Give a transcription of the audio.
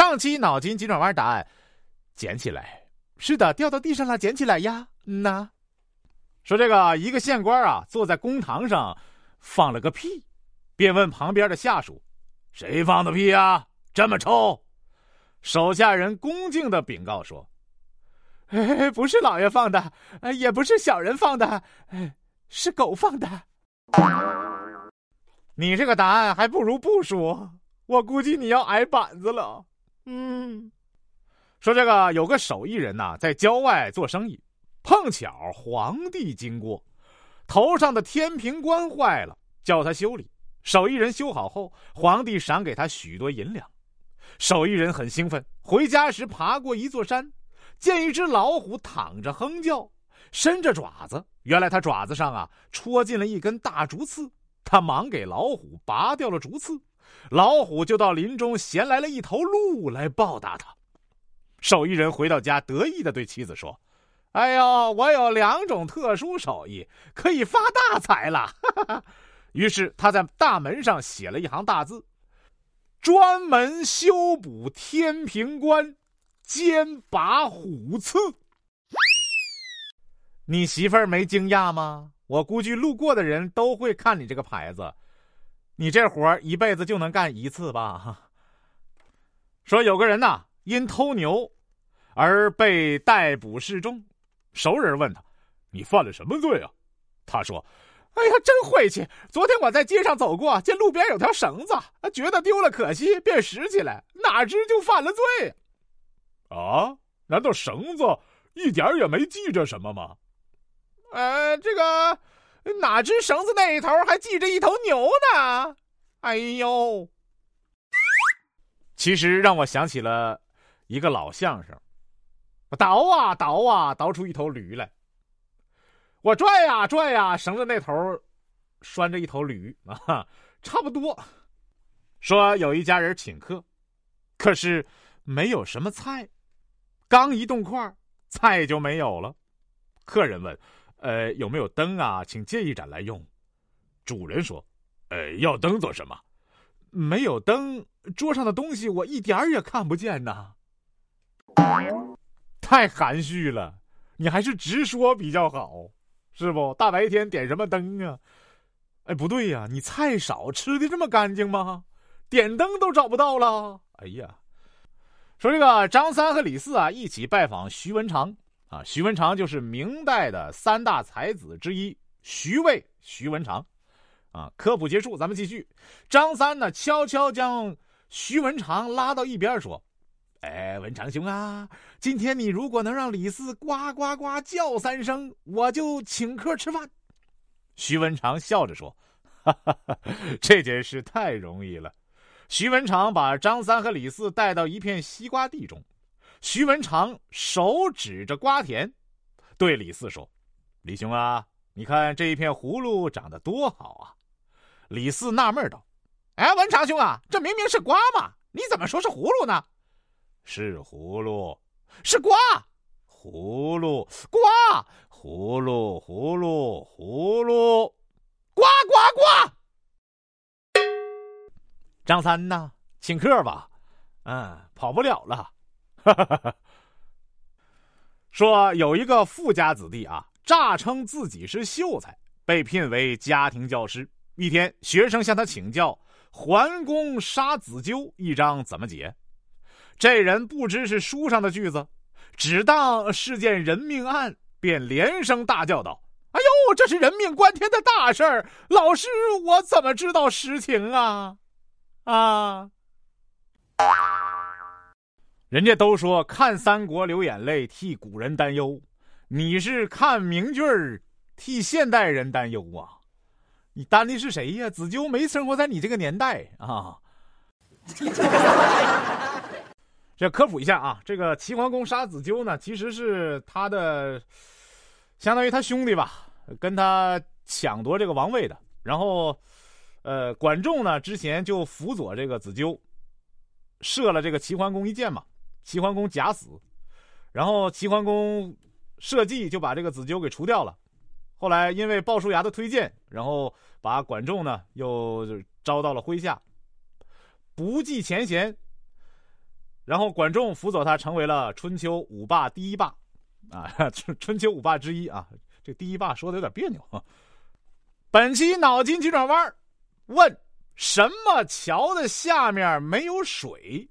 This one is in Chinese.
上期脑筋急转弯答案：捡起来。是的，掉到地上了，捡起来呀。嗯呐。说这个一个县官啊，坐在公堂上，放了个屁，便问旁边的下属：“谁放的屁呀？这么臭？”手下人恭敬的禀告说：“哎，不是老爷放的，也不是小人放的，是狗放的。” 你这个答案还不如不说，我估计你要挨板子了。嗯，说这个有个手艺人呐，在郊外做生意。碰巧皇帝经过，头上的天平冠坏了，叫他修理。手艺人修好后，皇帝赏给他许多银两。手艺人很兴奋，回家时爬过一座山，见一只老虎躺着哼叫，伸着爪子。原来他爪子上啊戳进了一根大竹刺，他忙给老虎拔掉了竹刺，老虎就到林中衔来了一头鹿来报答他。手艺人回到家，得意地对妻子说。哎呦，我有两种特殊手艺，可以发大财了。于是他在大门上写了一行大字：“专门修补天平关，兼拔虎刺。”你媳妇儿没惊讶吗？我估计路过的人都会看你这个牌子。你这活一辈子就能干一次吧？说有个人呐，因偷牛而被逮捕示众。熟人问他：“你犯了什么罪啊？”他说：“哎呀，真晦气！昨天我在街上走过，见路边有条绳子，觉得丢了可惜，便拾起来，哪知就犯了罪。”啊？难道绳子一点也没系着什么吗？呃，这个哪知绳子那一头还系着一头牛呢？哎呦！其实让我想起了一个老相声。倒啊倒啊，倒出一头驴来。我拽呀拽呀，绳子那头拴着一头驴啊，差不多。说有一家人请客，可是没有什么菜，刚一动筷，菜就没有了。客人问：“呃，有没有灯啊？请借一盏来用。”主人说：“呃，要灯做什么？没有灯，桌上的东西我一点儿也看不见呐。”太含蓄了，你还是直说比较好，是不？大白天点什么灯啊？哎，不对呀，你菜少，吃的这么干净吗？点灯都找不到了。哎呀，说这个张三和李四啊，一起拜访徐文长啊。徐文长就是明代的三大才子之一，徐渭、徐文长。啊，科普结束，咱们继续。张三呢，悄悄将徐文长拉到一边说。哎，文长兄啊，今天你如果能让李四呱呱呱叫三声，我就请客吃饭。徐文长笑着说：“哈哈哈，这件事太容易了。”徐文长把张三和李四带到一片西瓜地中，徐文长手指着瓜田，对李四说：“李兄啊，你看这一片葫芦长得多好啊！”李四纳闷道：“哎，文长兄啊，这明明是瓜嘛，你怎么说是葫芦呢？”是葫芦，是瓜，葫芦瓜，葫芦葫芦葫芦，瓜瓜瓜！张三呐，请客吧，嗯，跑不了了。说有一个富家子弟啊，诈称自己是秀才，被聘为家庭教师。一天，学生向他请教“桓公杀子纠”一章怎么解。这人不知是书上的句子，只当是件人命案，便连声大叫道：“哎呦，这是人命关天的大事儿！老师，我怎么知道实情啊？啊！人家都说看三国流眼泪，替古人担忧，你是看名句儿，替现代人担忧啊？你担的是谁呀？子纠没生活在你这个年代啊！” 这科普一下啊，这个齐桓公杀子纠呢，其实是他的，相当于他兄弟吧，跟他抢夺这个王位的。然后，呃，管仲呢之前就辅佐这个子纠，射了这个齐桓公一箭嘛，齐桓公假死，然后齐桓公设计就把这个子纠给除掉了。后来因为鲍叔牙的推荐，然后把管仲呢又招到了麾下，不计前嫌。然后管仲辅佐他成为了春秋五霸第一霸，啊，春春秋五霸之一啊。这第一霸说的有点别扭啊。本期脑筋急转弯问：什么桥的下面没有水？